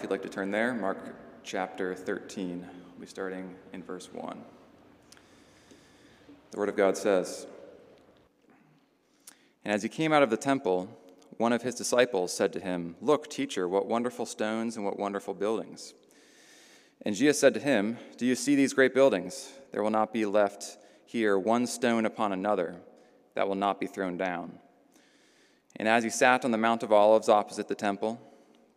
If you'd like to turn there, Mark chapter 13. We'll be starting in verse 1. The Word of God says And as he came out of the temple, one of his disciples said to him, Look, teacher, what wonderful stones and what wonderful buildings. And Jesus said to him, Do you see these great buildings? There will not be left here one stone upon another that will not be thrown down. And as he sat on the Mount of Olives opposite the temple,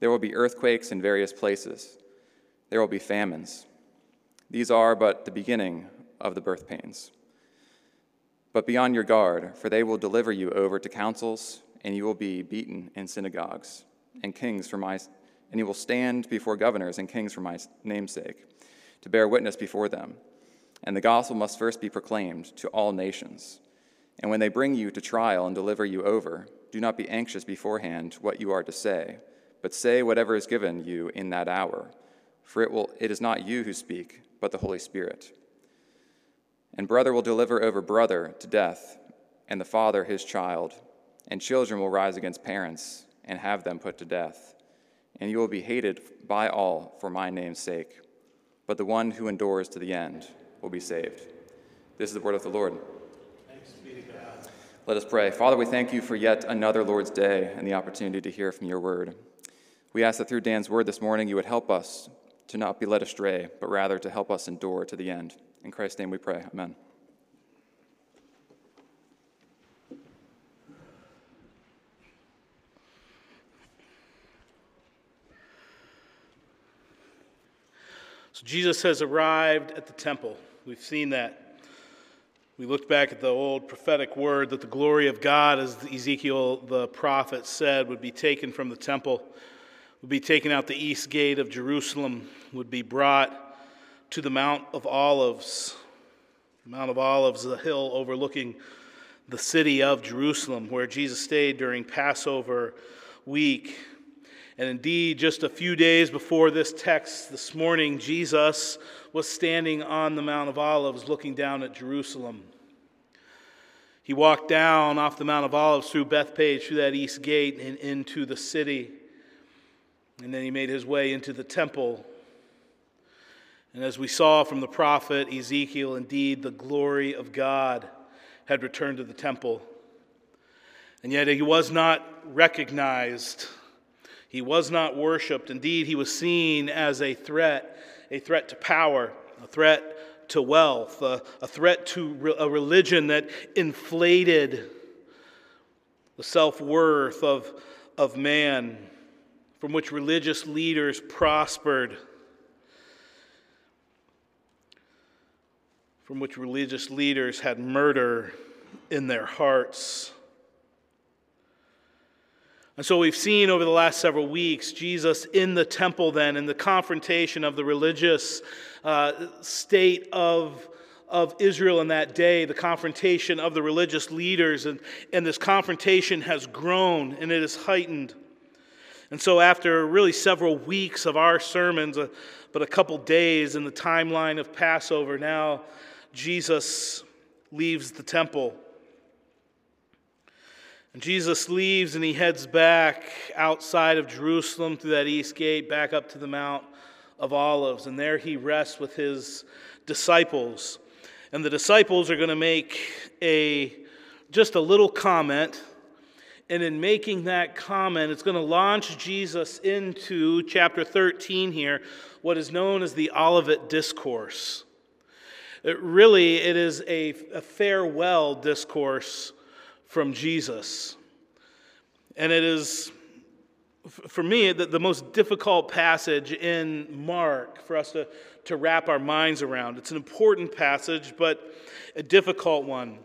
There will be earthquakes in various places. There will be famines. These are but the beginning of the birth pains. But be on your guard, for they will deliver you over to councils, and you will be beaten in synagogues, and kings for my and you will stand before governors and kings for my namesake, to bear witness before them. And the gospel must first be proclaimed to all nations. And when they bring you to trial and deliver you over, do not be anxious beforehand what you are to say but say whatever is given you in that hour, for it, will, it is not you who speak, but the Holy Spirit. And brother will deliver over brother to death, and the father his child, and children will rise against parents and have them put to death. And you will be hated by all for my name's sake, but the one who endures to the end will be saved. This is the word of the Lord. Let us pray. Father, we thank you for yet another Lord's Day and the opportunity to hear from your word. We ask that through Dan's word this morning, you would help us to not be led astray, but rather to help us endure to the end. In Christ's name we pray. Amen. So Jesus has arrived at the temple. We've seen that. We looked back at the old prophetic word that the glory of God, as Ezekiel the prophet said, would be taken from the temple would be taken out the east gate of Jerusalem, would be brought to the Mount of Olives. The Mount of Olives, the hill overlooking the city of Jerusalem, where Jesus stayed during Passover week. And indeed, just a few days before this text this morning, Jesus was standing on the Mount of Olives looking down at Jerusalem. He walked down off the Mount of Olives through Bethphage, through that east gate, and into the city. And then he made his way into the temple. And as we saw from the prophet Ezekiel, indeed, the glory of God had returned to the temple. And yet he was not recognized. He was not worshiped. Indeed, he was seen as a threat, a threat to power, a threat to wealth, a, a threat to a religion that inflated the self worth of, of man from which religious leaders prospered, from which religious leaders had murder in their hearts. And so we've seen over the last several weeks Jesus in the temple, then, in the confrontation of the religious uh, state of, of Israel in that day, the confrontation of the religious leaders. And, and this confrontation has grown and it is heightened. And so, after really several weeks of our sermons, uh, but a couple days in the timeline of Passover, now Jesus leaves the temple. And Jesus leaves and he heads back outside of Jerusalem through that east gate, back up to the Mount of Olives. And there he rests with his disciples. And the disciples are going to make a just a little comment and in making that comment, it's going to launch Jesus into chapter 13 here, what is known as the Olivet Discourse. It really, it is a, a farewell discourse from Jesus. And it is, for me, the, the most difficult passage in Mark for us to, to wrap our minds around. It's an important passage, but a difficult one.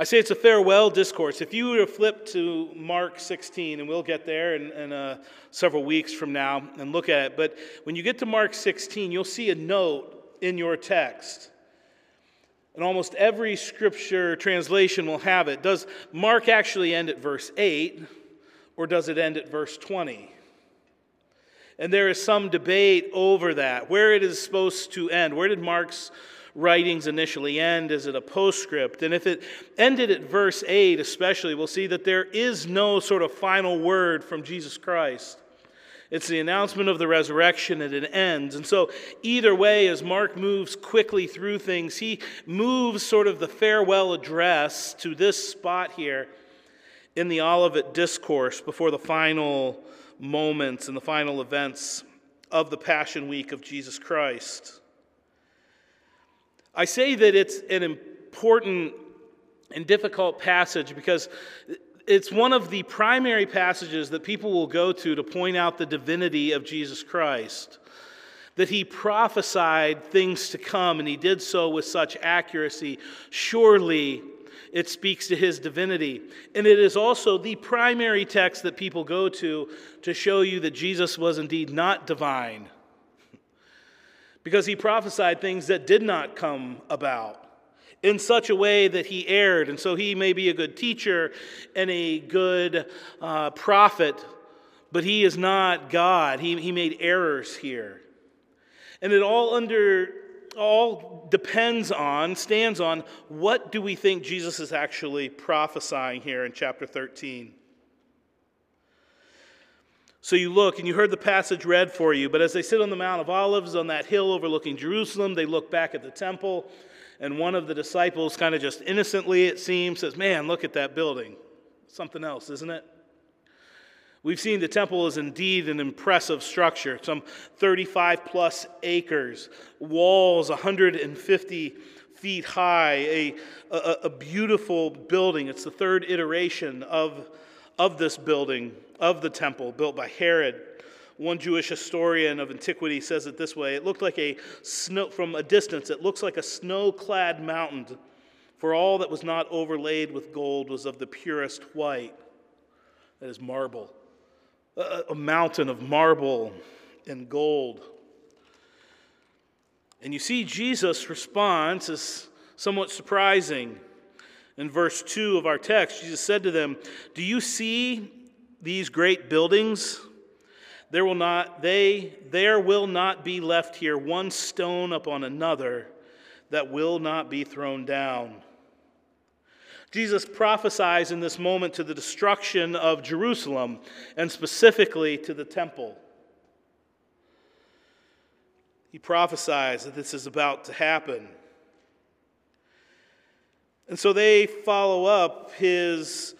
I say it's a farewell discourse. If you were to flip to Mark 16, and we'll get there in, in uh, several weeks from now and look at it, but when you get to Mark 16, you'll see a note in your text. And almost every scripture translation will have it. Does Mark actually end at verse 8, or does it end at verse 20? And there is some debate over that, where it is supposed to end. Where did Mark's writings initially end? Is it a postscript? And if it ended at verse 8, especially, we'll see that there is no sort of final word from Jesus Christ. It's the announcement of the resurrection and it ends. And so, either way, as Mark moves quickly through things, he moves sort of the farewell address to this spot here in the Olivet Discourse before the final moments and the final events of the Passion Week of Jesus Christ. I say that it's an important and difficult passage because it's one of the primary passages that people will go to to point out the divinity of Jesus Christ. That he prophesied things to come, and he did so with such accuracy. Surely it speaks to his divinity. And it is also the primary text that people go to to show you that Jesus was indeed not divine because he prophesied things that did not come about in such a way that he erred. And so he may be a good teacher and a good uh, prophet, but he is not God. He, he made errors here. And it all under all depends on, stands on, what do we think Jesus is actually prophesying here in chapter 13? So you look, and you heard the passage read for you, but as they sit on the Mount of Olives on that hill overlooking Jerusalem, they look back at the temple, and one of the disciples, kind of just innocently, it seems, says, Man, look at that building. Something else, isn't it? We've seen the temple is indeed an impressive structure, some 35 plus acres, walls 150 feet high, a, a, a beautiful building. It's the third iteration of, of this building of the temple built by Herod. One Jewish historian of antiquity says it this way it looked like a snow, from a distance, it looks like a snow clad mountain, for all that was not overlaid with gold was of the purest white. That is marble. A, a mountain of marble and gold. And you see Jesus' response is somewhat surprising. In verse 2 of our text, Jesus said to them, Do you see these great buildings, there will not they there will not be left here one stone upon another that will not be thrown down. Jesus prophesies in this moment to the destruction of Jerusalem and specifically to the temple. He prophesies that this is about to happen. And so they follow up his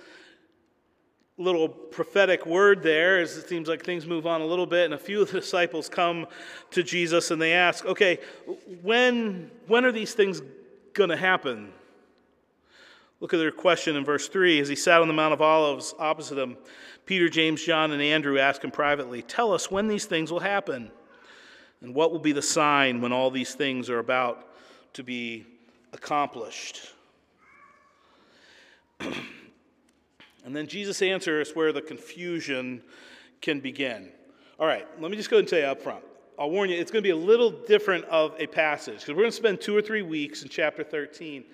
little prophetic word there as it seems like things move on a little bit and a few of the disciples come to jesus and they ask okay when when are these things going to happen? Look at their question in verse 3 as he sat on the mount of olives opposite him peter james john and andrew asked him privately tell us when these things will happen and what will be the sign when all these things are about to be accomplished And then Jesus' answers where the confusion can begin. All right, let me just go ahead and tell you up front. I'll warn you, it's going to be a little different of a passage because we're going to spend two or three weeks in chapter 13.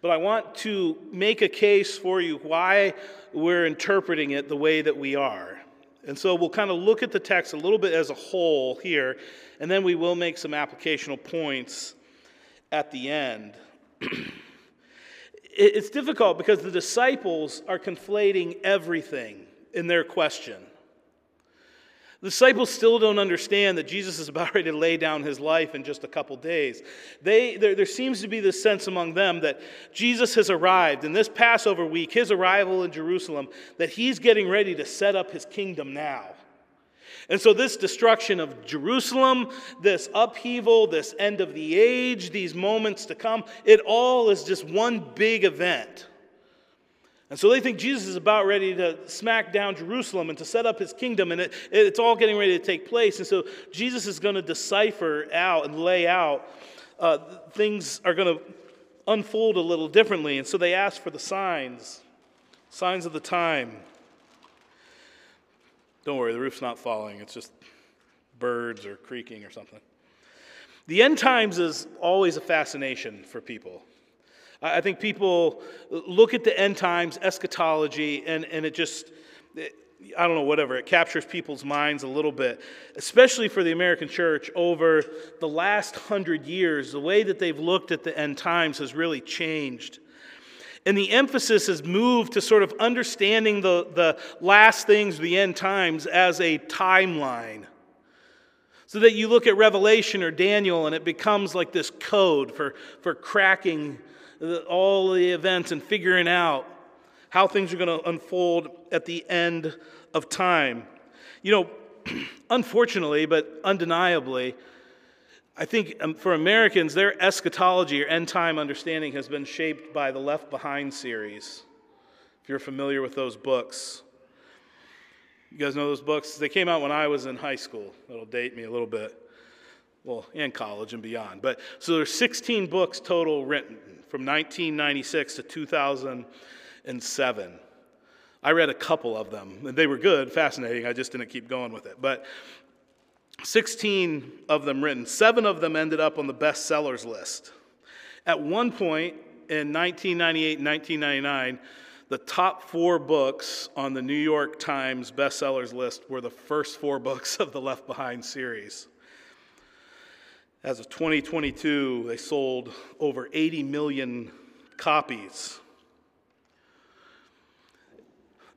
But I want to make a case for you why we're interpreting it the way that we are. And so we'll kind of look at the text a little bit as a whole here, and then we will make some applicational points at the end. it's difficult because the disciples are conflating everything in their question. The disciples still don't understand that Jesus is about ready to lay down his life in just a couple days. They, there, there seems to be this sense among them that Jesus has arrived, in this Passover week, his arrival in Jerusalem, that he's getting ready to set up his kingdom now. And so, this destruction of Jerusalem, this upheaval, this end of the age, these moments to come, it all is just one big event. And so they think Jesus is about ready to smack down Jerusalem and to set up his kingdom, and it, it's all getting ready to take place. And so Jesus is going to decipher out and lay out uh, things are going to unfold a little differently. And so they ask for the signs, signs of the time. Don't worry, the roof's not falling, it's just birds or creaking or something. The end times is always a fascination for people. I think people look at the end times, eschatology, and, and it just, I don't know, whatever, it captures people's minds a little bit, especially for the American church over the last hundred years. The way that they've looked at the end times has really changed. And the emphasis has moved to sort of understanding the, the last things, the end times, as a timeline. So that you look at Revelation or Daniel and it becomes like this code for, for cracking all the events and figuring out how things are going to unfold at the end of time. You know, unfortunately, but undeniably, I think um, for Americans, their eschatology or end time understanding has been shaped by the Left Behind series. If you're familiar with those books, you guys know those books? They came out when I was in high school. It'll date me a little bit. Well, and college and beyond. But so there's 16 books total written from 1996 to 2007. I read a couple of them, and they were good, fascinating. I just didn't keep going with it. But 16 of them written, seven of them ended up on the bestsellers list. At one point in 1998 1999, the top four books on the New York Times bestsellers list were the first four books of the Left Behind series. As of 2022, they sold over 80 million copies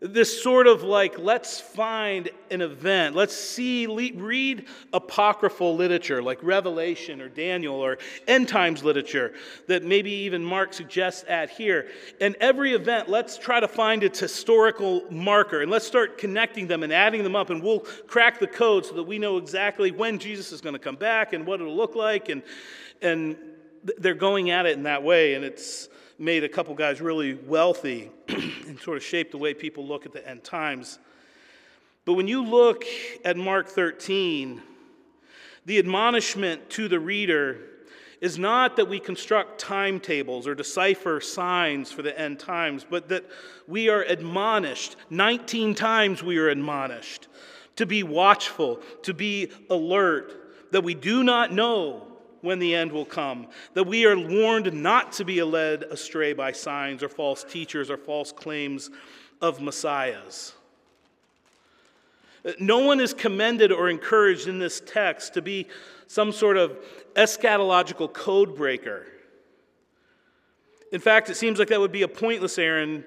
this sort of like let's find an event. Let's see read apocryphal literature like revelation or daniel or end times literature that maybe even mark suggests at here. And every event let's try to find its historical marker and let's start connecting them and adding them up. And we'll crack the code so that we know exactly when jesus is going to come back and what it'll look like. And and they're going at it in that way. And it's made a couple guys really wealthy and sort of shaped the way people look at the end times. But when you look at Mark 13, the admonishment to the reader is not that we construct timetables or decipher signs for the end times, but that we are admonished. 19 times we are admonished to be watchful, to be alert, that we do not know when the end will come, that we are warned not to be led astray by signs or false teachers or false claims of messiahs. No one is commended or encouraged in this text to be some sort of eschatological code breaker. In fact, it seems like that would be a pointless errand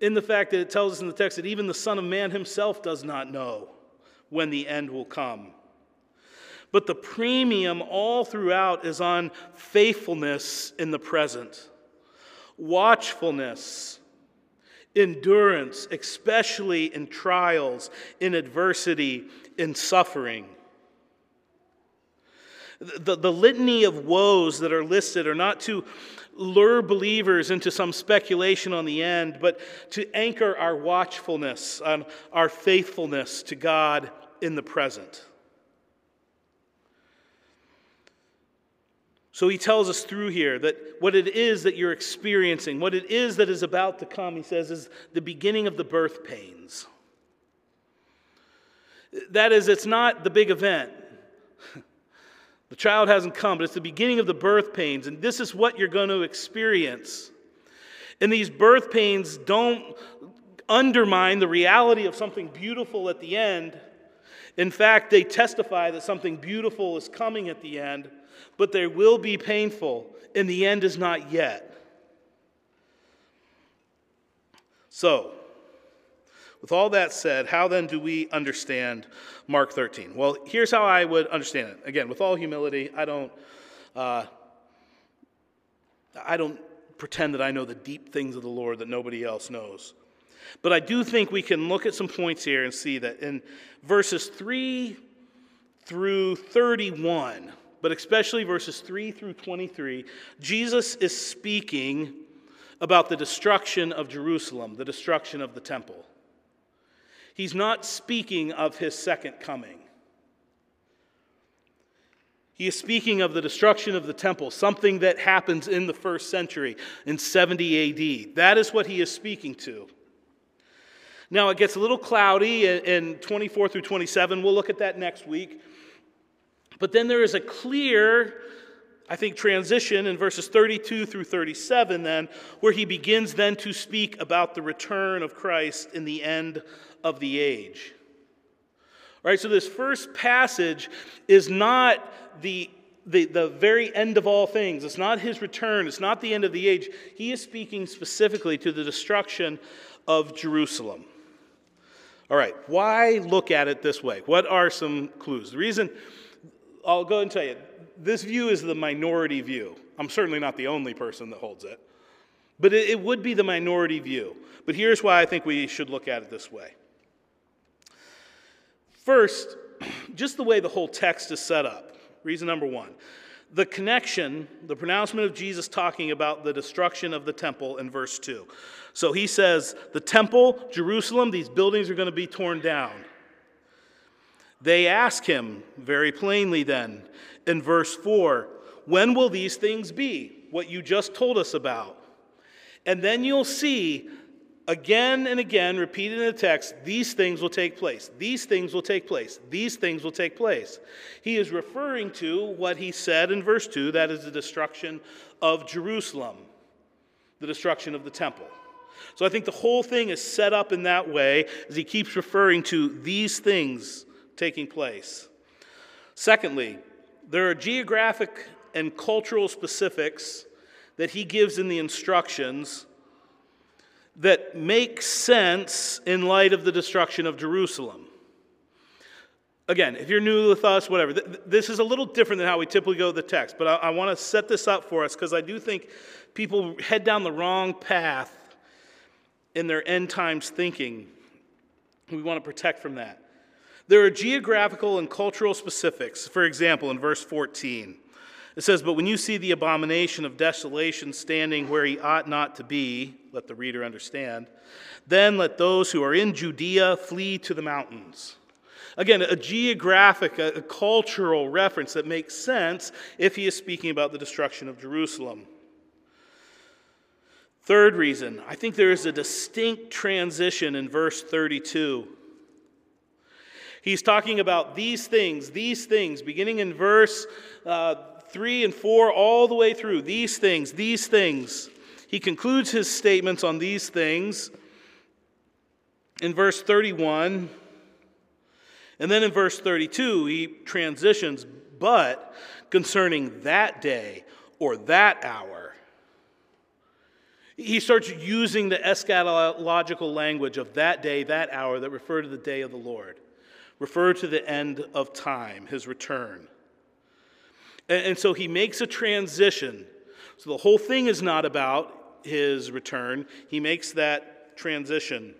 in the fact that it tells us in the text that even the Son of Man himself does not know when the end will come. But the premium all throughout is on faithfulness in the present, watchfulness, endurance, especially in trials, in adversity, in suffering. The, the litany of woes that are listed are not to lure believers into some speculation on the end, but to anchor our watchfulness, on our faithfulness to God in the present. So he tells us through here that what it is that you're experiencing, what it is that is about to come, he says, is the beginning of the birth pains. That is, it's not the big event. The child hasn't come, but it's the beginning of the birth pains, and this is what you're going to experience. And these birth pains don't undermine the reality of something beautiful at the end. In fact, they testify that something beautiful is coming at the end but they will be painful, and the end is not yet. So, with all that said, how then do we understand Mark 13? Well, here's how I would understand it. Again, with all humility, I don't, uh, I don't pretend that I know the deep things of the Lord that nobody else knows. But I do think we can look at some points here and see that in verses 3 through 31, but especially verses 3 through 23, Jesus is speaking about the destruction of Jerusalem, the destruction of the temple. He's not speaking of his second coming. He is speaking of the destruction of the temple, something that happens in the first century, in 70 AD. That is what he is speaking to. Now, it gets a little cloudy in 24 through 27. We'll look at that next week. But then there is a clear, I think, transition in verses 32 through 37, then, where he begins then to speak about the return of Christ in the end of the age. All right, so this first passage is not the the, the very end of all things. It's not his return. It's not the end of the age. He is speaking specifically to the destruction of Jerusalem. All right, why look at it this way? What are some clues? The reason, I'll go and tell you, this view is the minority view. I'm certainly not the only person that holds it, but it, it would be the minority view. But here's why I think we should look at it this way. First, just the way the whole text is set up. Reason number one the connection, the pronouncement of Jesus talking about the destruction of the temple in verse 2. So he says, The temple, Jerusalem, these buildings are going to be torn down. They ask him very plainly then in verse 4 When will these things be? What you just told us about. And then you'll see again and again, repeated in the text, these things will take place. These things will take place. These things will take place. He is referring to what he said in verse 2 that is the destruction of Jerusalem, the destruction of the temple. So I think the whole thing is set up in that way as he keeps referring to these things taking place. Secondly, there are geographic and cultural specifics that he gives in the instructions that make sense in light of the destruction of Jerusalem. Again, if you're new with us, whatever, th- this is a little different than how we typically go to the text, but I, I want to set this up for us because I do think people head down the wrong path in their end times thinking. We want to protect from that. There are geographical and cultural specifics. For example, in verse 14, it says, But when you see the abomination of desolation standing where he ought not to be, let the reader understand, then let those who are in Judea flee to the mountains. Again, a geographic, a, cultural reference that makes sense if he is speaking about the destruction of Jerusalem. Third reason, I think there is a distinct transition in verse 32. He's talking about these things, these things, beginning in verse uh, 3 and 4, all the way through. These things, these things. He concludes his statements on these things in verse 31. And then in verse 32, he transitions, but concerning that day or that hour. He starts using the eschatological language of that day, that hour that refer to the day of the Lord, refer to the end of time, his return. And, so he makes a transition. So the whole thing is not about his return, he makes that transition.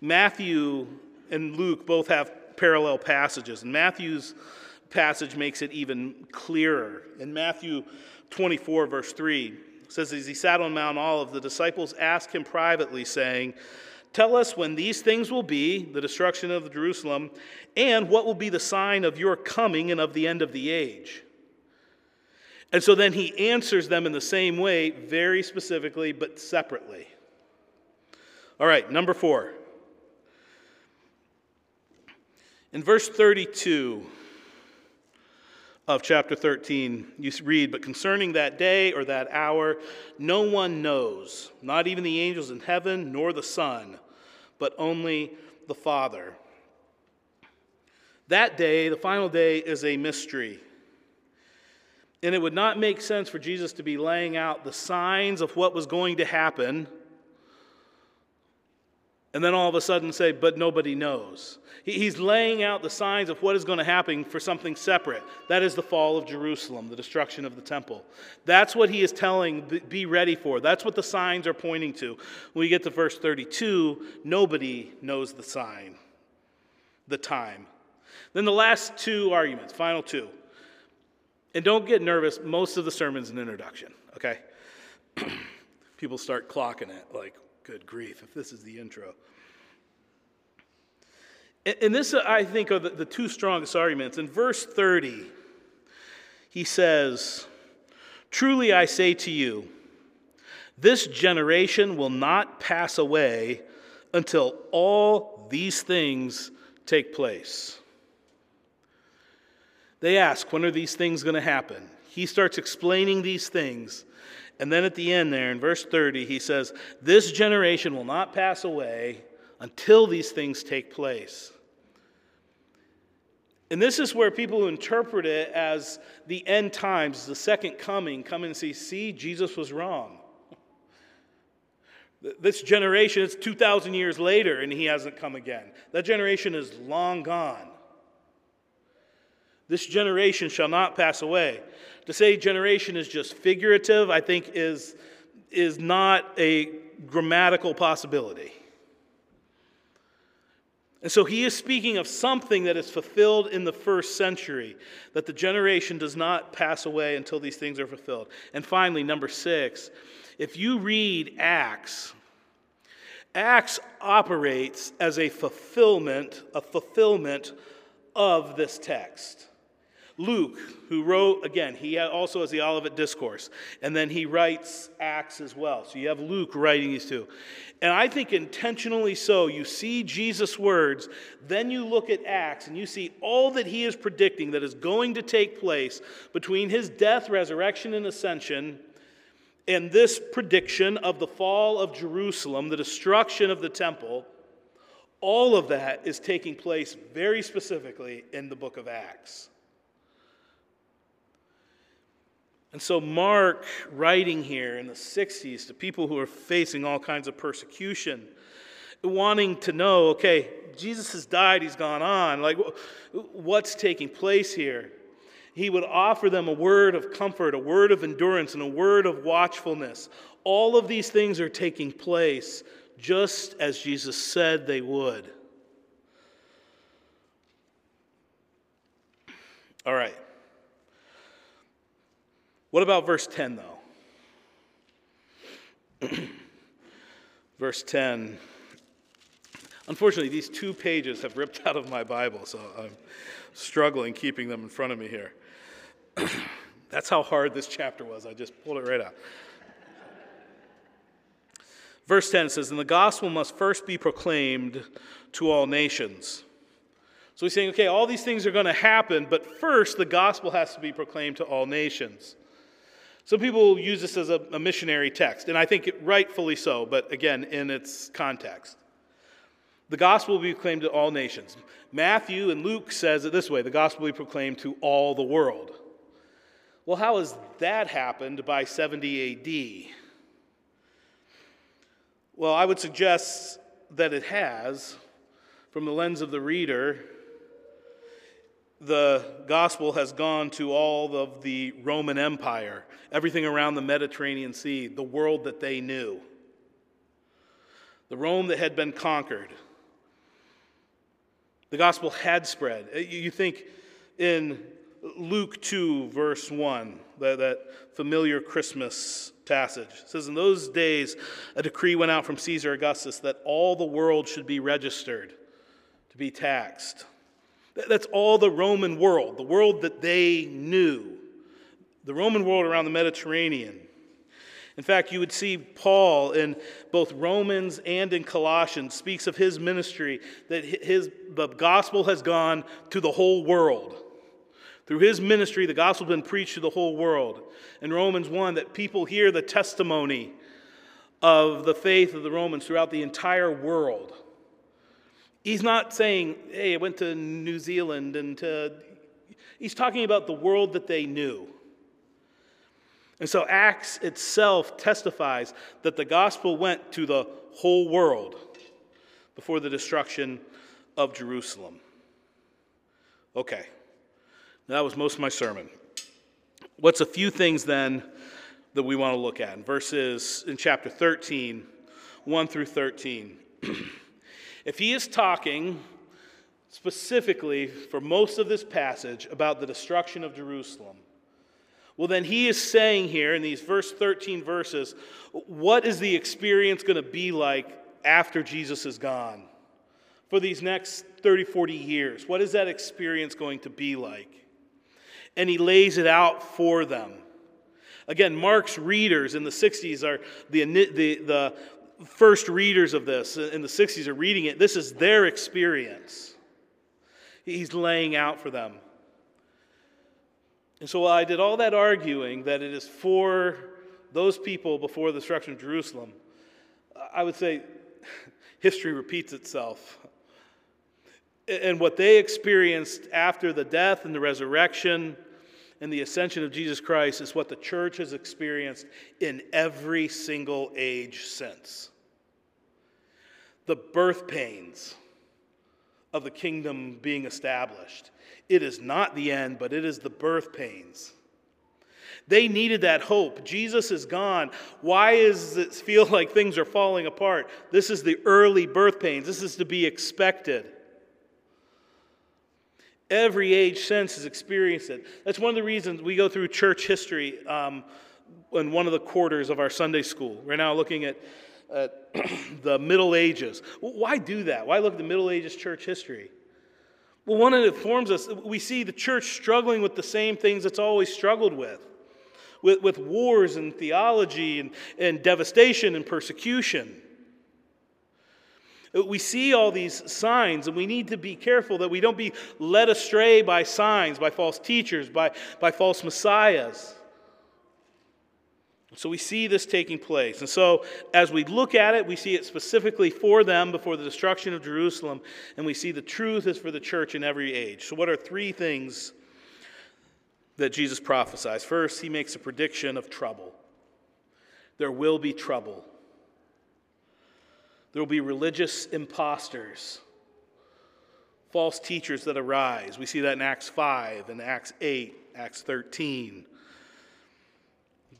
Matthew and Luke both have parallel passages, and Matthew's passage makes it even clearer. In Matthew 24, verse 3, says, As he sat on Mount Olive, the disciples asked him privately, saying, Tell us when these things will be, the destruction of Jerusalem, and what will be the sign of your coming and of the end of the age. And so then he answers them in the same way, very specifically, but separately. All right, number four. In verse 32, of chapter 13, you read, But concerning that day or that hour, no one knows, not even the angels in heaven, nor the Son, but only the Father. That day, the final day, is a mystery. And it would not make sense for Jesus to be laying out the signs of what was going to happen and then all of a sudden say, but nobody knows. He's laying out the signs of what is going to happen for something separate. That is the fall of Jerusalem, the destruction of the temple. That's what he is telling, be ready for. That's what the signs are pointing to. When we get to verse 32, nobody knows the sign, the time. Then the last two arguments, final two. And don't get nervous, most of the sermon's an introduction, okay? People start clocking it like, Good grief, if this is the intro. And this, uh, I think, are the, the two strongest arguments. In verse 30, he says, Truly I say to you, this generation will not pass away until all these things take place. They ask, When are these things going to happen? He starts explaining these things. And then at the end, there in verse 30, he says, This generation will not pass away until these things take place. And this is where people who interpret it as the end times, the second coming, come and say, see, Jesus was wrong. This generation, it's 2,000 years later and he hasn't come again. That generation is long gone. This generation shall not pass away. To say generation is just figurative, I think, is, is not a grammatical possibility. And so he is speaking of something that is fulfilled in the first century, that the generation does not pass away until these things are fulfilled. And finally, number six, if you read Acts, Acts operates as a fulfillment, a fulfillment of this text. Luke, who wrote, again, he also has the Olivet Discourse, and then he writes Acts as well. So you have Luke writing these two. And I think intentionally so. You see Jesus' words, then you look at Acts, and you see all that he is predicting that is going to take place between his death, resurrection, and ascension, and this prediction of the fall of Jerusalem, the destruction of the temple. All of that is taking place very specifically in the book of Acts. And so, Mark, writing here in the 60s to people who are facing all kinds of persecution, wanting to know okay, Jesus has died, he's gone on. Like, what's taking place here? He would offer them a word of comfort, a word of endurance, and a word of watchfulness. All of these things are taking place just as Jesus said they would. All right. What about verse 10, though? verse 10. Unfortunately, these two pages have ripped out of my Bible, so I'm struggling keeping them in front of me here. That's how hard this chapter was. I just pulled it right out. Verse 10 says, And the gospel must first be proclaimed to all nations. So he's saying, okay, all these things are going to happen, but first the gospel has to be proclaimed to all nations. Some people use this as a, a missionary text, and I think it, rightfully so, but again, in its context. The gospel will be proclaimed to all nations. Matthew and Luke says it this way the gospel will be proclaimed to all the world. Well, how has that happened by 70 AD? Well, I would suggest that it has, from the lens of the reader, the gospel has gone to all of the Roman Empire, everything around the Mediterranean Sea, the world that they knew, the Rome that had been conquered. The gospel had spread. Uh, you think in Luke 2, verse 1, that, that familiar Christmas passage, it says, In those days, a decree went out from Caesar Augustus that all the world should be registered to be taxed. That's all the Roman world, the world that they knew, the Roman world around the Mediterranean. In fact, you would see Paul in both Romans and in Colossians speaks of his ministry that his the gospel has gone to the whole world. Through his ministry, the gospel has been preached to the whole world. In Romans 1, that people hear the testimony of the faith of the Romans throughout the entire world. He's not saying, hey, I went to New Zealand and to. He's talking about the world that they knew. And so Acts itself testifies that the gospel went to the whole world before the destruction of Jerusalem. Okay, that was most of my sermon. What's a few things then that we want to look at? In verses in chapter 13, 1 through 13. If he is talking specifically for most of this passage about the destruction of Jerusalem, well, then he is saying here in these verse 13 verses, what is the experience going to be like after Jesus is gone? For these next 30, 40 years, what is that experience going to be like? and he lays it out for them. Again, Mark's readers in the 60s are the, the, the first readers of this in the 60s are reading it. This is their experience. He's laying out for them. And so while I did all that arguing that it is for those people before the destruction of Jerusalem, I would say history repeats itself. And what they experienced after the death and the resurrection and the ascension of Jesus Christ is what the church has experienced in every single age since. The birth pains of the kingdom being established. It is not the end, but it is the birth pains. They needed that hope. Jesus is gone. Why does it feel like things are falling apart? This is the early birth pains. This is to be expected. Every age since has experienced it. That's one of the reasons we go through church history um, in one of the quarters of our Sunday school. We're now looking at, at the Middle Ages. Why do that? Why look at the Middle Ages church history? Well, one, of it informs us, we see the church struggling with the same things it's always struggled with. With, with wars and theology and, and devastation and persecution. But we see all these signs, and we need to be careful that we don't be led astray by signs, by false teachers, by, by false messiahs. So we see this taking place. And so as we look at it, we see it specifically for them before the destruction of Jerusalem, and we see the truth is for the church in every age. So, what are three things that Jesus prophesies? First, he makes a prediction of trouble. There will be trouble. There will be religious imposters, false teachers that arise. We see that in Acts 5 and Acts 8, Acts 13.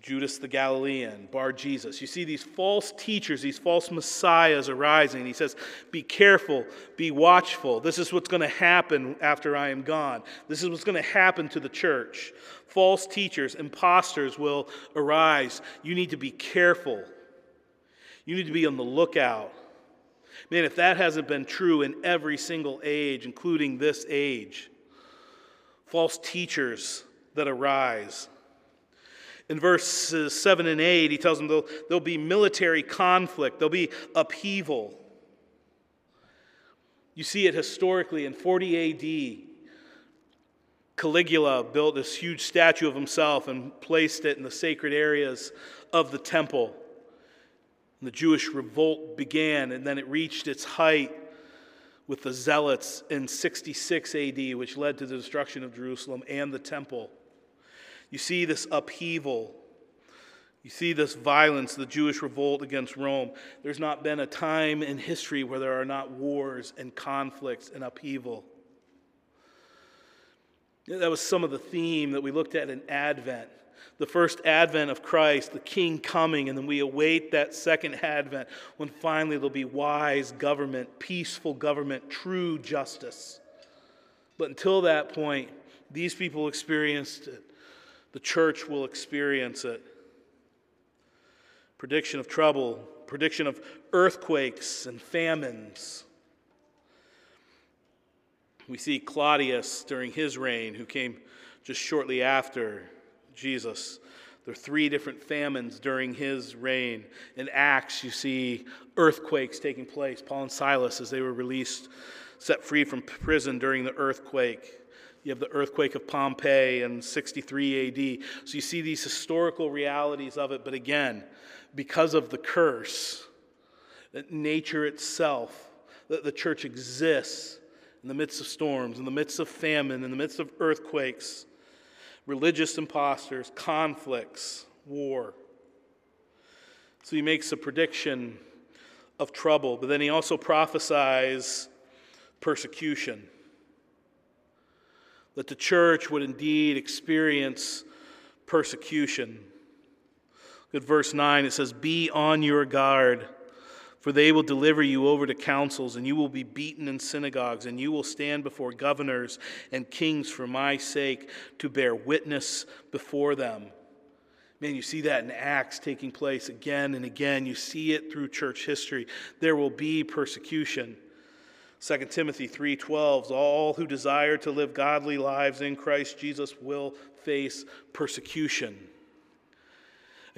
Judas the Galilean, Bar Jesus. You see these false teachers, these false messiahs arising. He says, Be careful, be watchful. This is what's going to happen after I am gone. This is what's going to happen to the church. False teachers, imposters will arise. You need to be careful. You need to be on the lookout. Man, if that hasn't been true in every single age, including this age, false teachers that arise. In verses 7 and 8, he tells them there'll, there'll be military conflict, there'll be upheaval. You see it historically in 40 AD. Caligula built this huge statue of himself and placed it in the sacred areas of the temple. The Jewish revolt began, and then it reached its height with the Zealots in 66 AD, which led to the destruction of Jerusalem and the temple. You see this upheaval. You see this violence, the Jewish revolt against Rome. There's not been a time in history where there are not wars and conflicts and upheaval. That was some of the theme that we looked at in Advent the first advent of Christ, the King coming, and then we await that second advent when finally there'll be wise government, peaceful government, true justice. But until that point, these people experienced it. The church will experience it. Prediction of trouble, prediction of earthquakes and famines. We see Claudius during his reign, who came just shortly after Jesus. There are three different famines during his reign. In Acts, you see earthquakes taking place. Paul and Silas, as they were released, set free from prison during the earthquake. You have the earthquake of Pompeii in 63 AD. So you see these historical realities of it, but again, because of the curse, that nature itself, that the church exists in the midst of storms, in the midst of famine, in the midst of earthquakes religious imposters, conflicts, war. So he makes a prediction of trouble, but then he also prophesies persecution. That the church would indeed experience persecution. Good verse 9, it says, Be on your guard for they will deliver you over to councils, and you will be beaten in synagogues, and you will stand before governors and kings for my sake to bear witness before them. Man, you see that in Acts taking place again and again. You see it through church history. There will be persecution. 2 Timothy 3:12 all who desire to live godly lives in Christ Jesus will face persecution.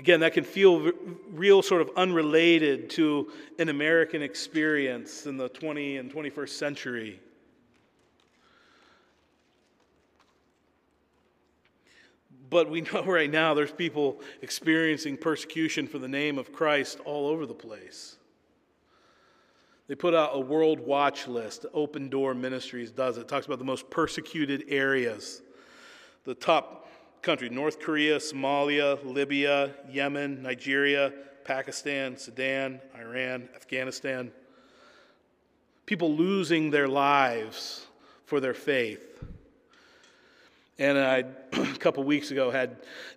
Again, that can feel real sort of unrelated to an American experience in the 20 and 21st century. But we know right now there's people experiencing persecution for the name of Christ all over the place. They put out a world watch list. Open Door Ministries does it. it. Talks about the most persecuted areas. The top country North Korea, Somalia, Libya, Yemen, Nigeria, Pakistan, Sudan, Iran, Afghanistan. People losing their lives for their faith. And I, a couple weeks ago, had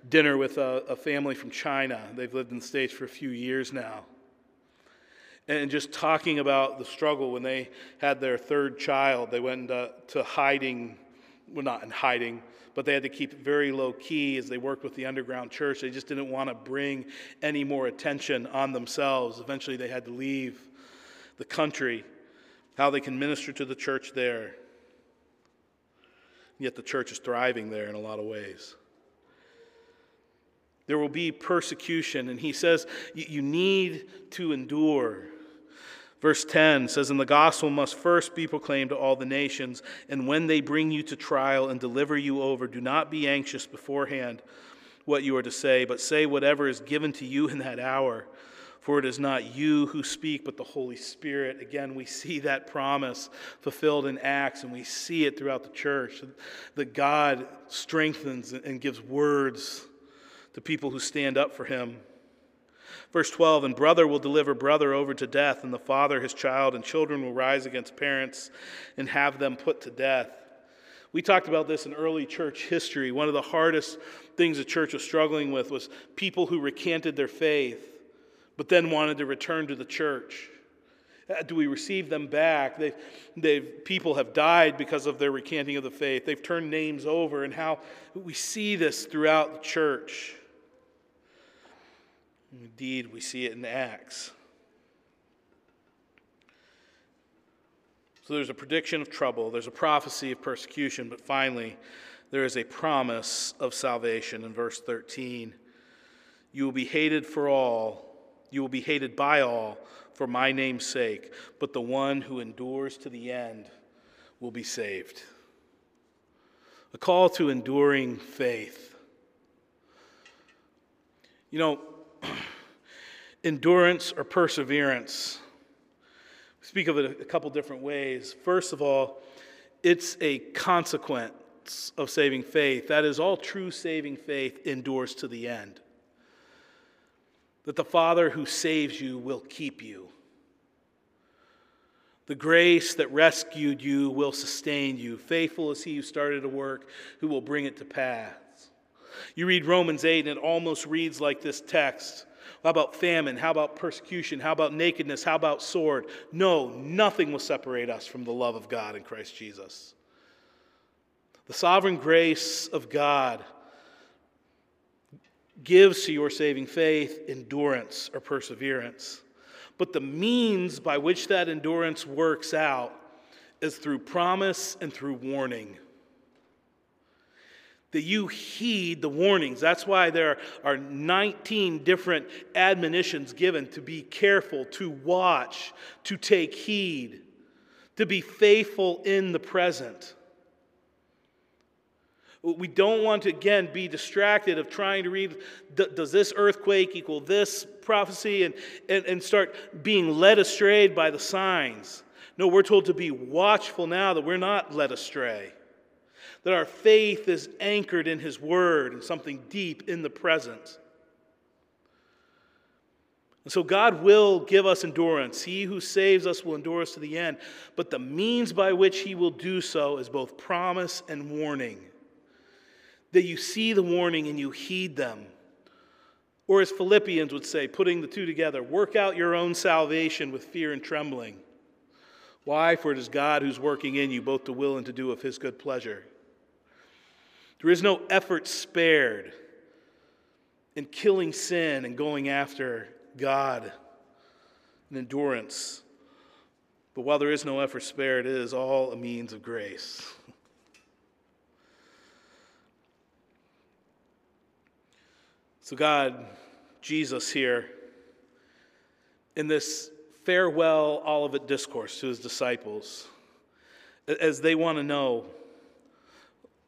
dinner with a, a, family from China. They've lived in the States for a few years now. And just talking about the struggle when they had their third child, they went into to hiding, well, not in hiding, but they had to keep very low key as they worked with the underground church. They just didn't want to bring any more attention on themselves. Eventually, they had to leave the country, how they can minister to the church there. Yet the church is thriving there in a lot of ways. There will be persecution, and he says you need to endure. Verse 10 says, And the gospel must first be proclaimed to all the nations, and when they bring you to trial and deliver you over, do not be anxious beforehand what you are to say, but say whatever is given to you in that hour for it is not you who speak, but the Holy Spirit. Again, we see that promise fulfilled in Acts, and we see it throughout the church that God strengthens and gives words to people who stand up for Him. Verse 12, and brother will deliver brother over to death, and the father his child, and children will rise against parents and have them put to death. We talked about this in early church history. One of the hardest things the church was struggling with was people who recanted their faith but then wanted to return to the church. Uh, do we receive them back? They've, they've, people have died because of their recanting of the faith. They've turned names over, and how we see this throughout the church. Indeed, we see it in Acts. So there's a prediction of trouble, there's a prophecy of persecution, but finally, there is a promise of salvation in verse 13. You will be hated for all you will be hated by all for my name's sake, but the one who endures to the end will be saved. A call to enduring faith. You know, endurance or perseverance. We speak of it a couple different ways. First of all, it's a consequence of saving faith. That is, all true saving faith endures to the end that the Father who saves you will keep you. The grace that rescued you will sustain you. Faithful is he who started a work, who will bring it to pass. You read Romans 8, and it almost reads like this text. How about famine? How about persecution? How about nakedness? How about sword? No, nothing will separate us from the love of God in Christ Jesus. The sovereign grace of God gives to your saving faith endurance or perseverance. But the means by which that endurance works out is through promise and through warning. That you heed the warnings. That's why there are 19 different admonitions given to be careful, to watch, to take heed, to be faithful in the present. We don't want to, again, be distracted of trying to read does this earthquake equal this prophecy and, and, and start being led astray by the signs. No, we're told to be watchful now that we're not led astray, that our faith is anchored in His Word and something deep in the present. And so God will give us endurance. He who saves us will endure us to the end. But the means by which He will do so is both promise and warning that you see the warning and you heed them. Or, as Philippians would say, putting the two together, work out your own salvation with fear and trembling. Why? For it is God who's working in you both to will and to do of his good pleasure. There is no effort spared in killing sin and going after God and endurance. But while there is no effort spared, it is all a means of grace. So, God, Jesus here, in this farewell Olivet discourse to his disciples, as they want to know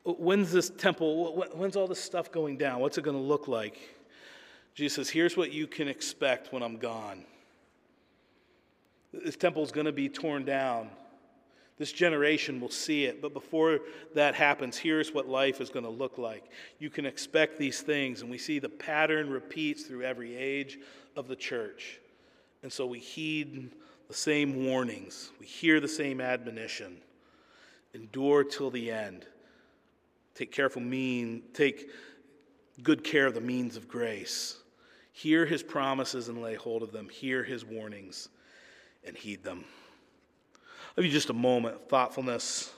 when's this temple, when's all this stuff going down? What's it going to look like? Jesus says, Here's what you can expect when I'm gone. This temple is going to be torn down. This generation will see it. But before that happens, here's what life is going to look like. You can expect these things, and we see the pattern repeats through every age of the church. And so we heed the same warnings, we hear the same admonition. Endure till the end. Take careful mean, take good care of the means of grace. Hear his promises and lay hold of them. Hear his warnings and heed them. I'll give you just a moment, of thoughtfulness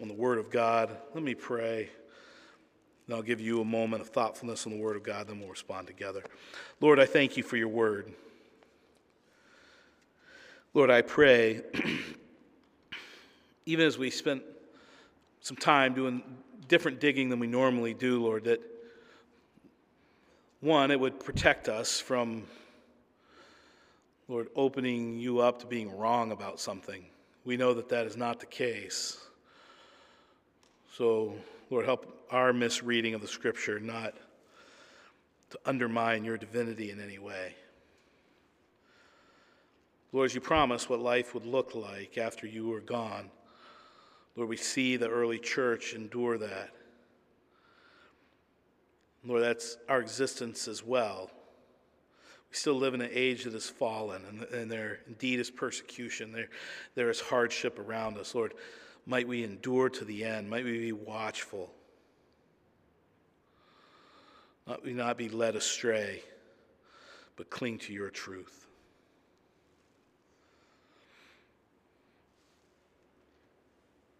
on the Word of God. Let me pray. And I'll give you a moment of thoughtfulness on the Word of God, then we'll respond together. Lord, I thank you for your Word. Lord, I pray, even as we spent some time doing different digging than we normally do, Lord, that one, it would protect us from, Lord, opening you up to being wrong about something. We know that that is not the case. So, Lord, help our misreading of the scripture not to undermine your divinity in any way. Lord, as you promised what life would look like after you were gone, Lord, we see the early church endure that. Lord, that's our existence as well. We still live in an age that is fallen, and, and there indeed is persecution. There, there is hardship around us. Lord, might we endure to the end. Might we be watchful. Might we not be led astray, but cling to your truth.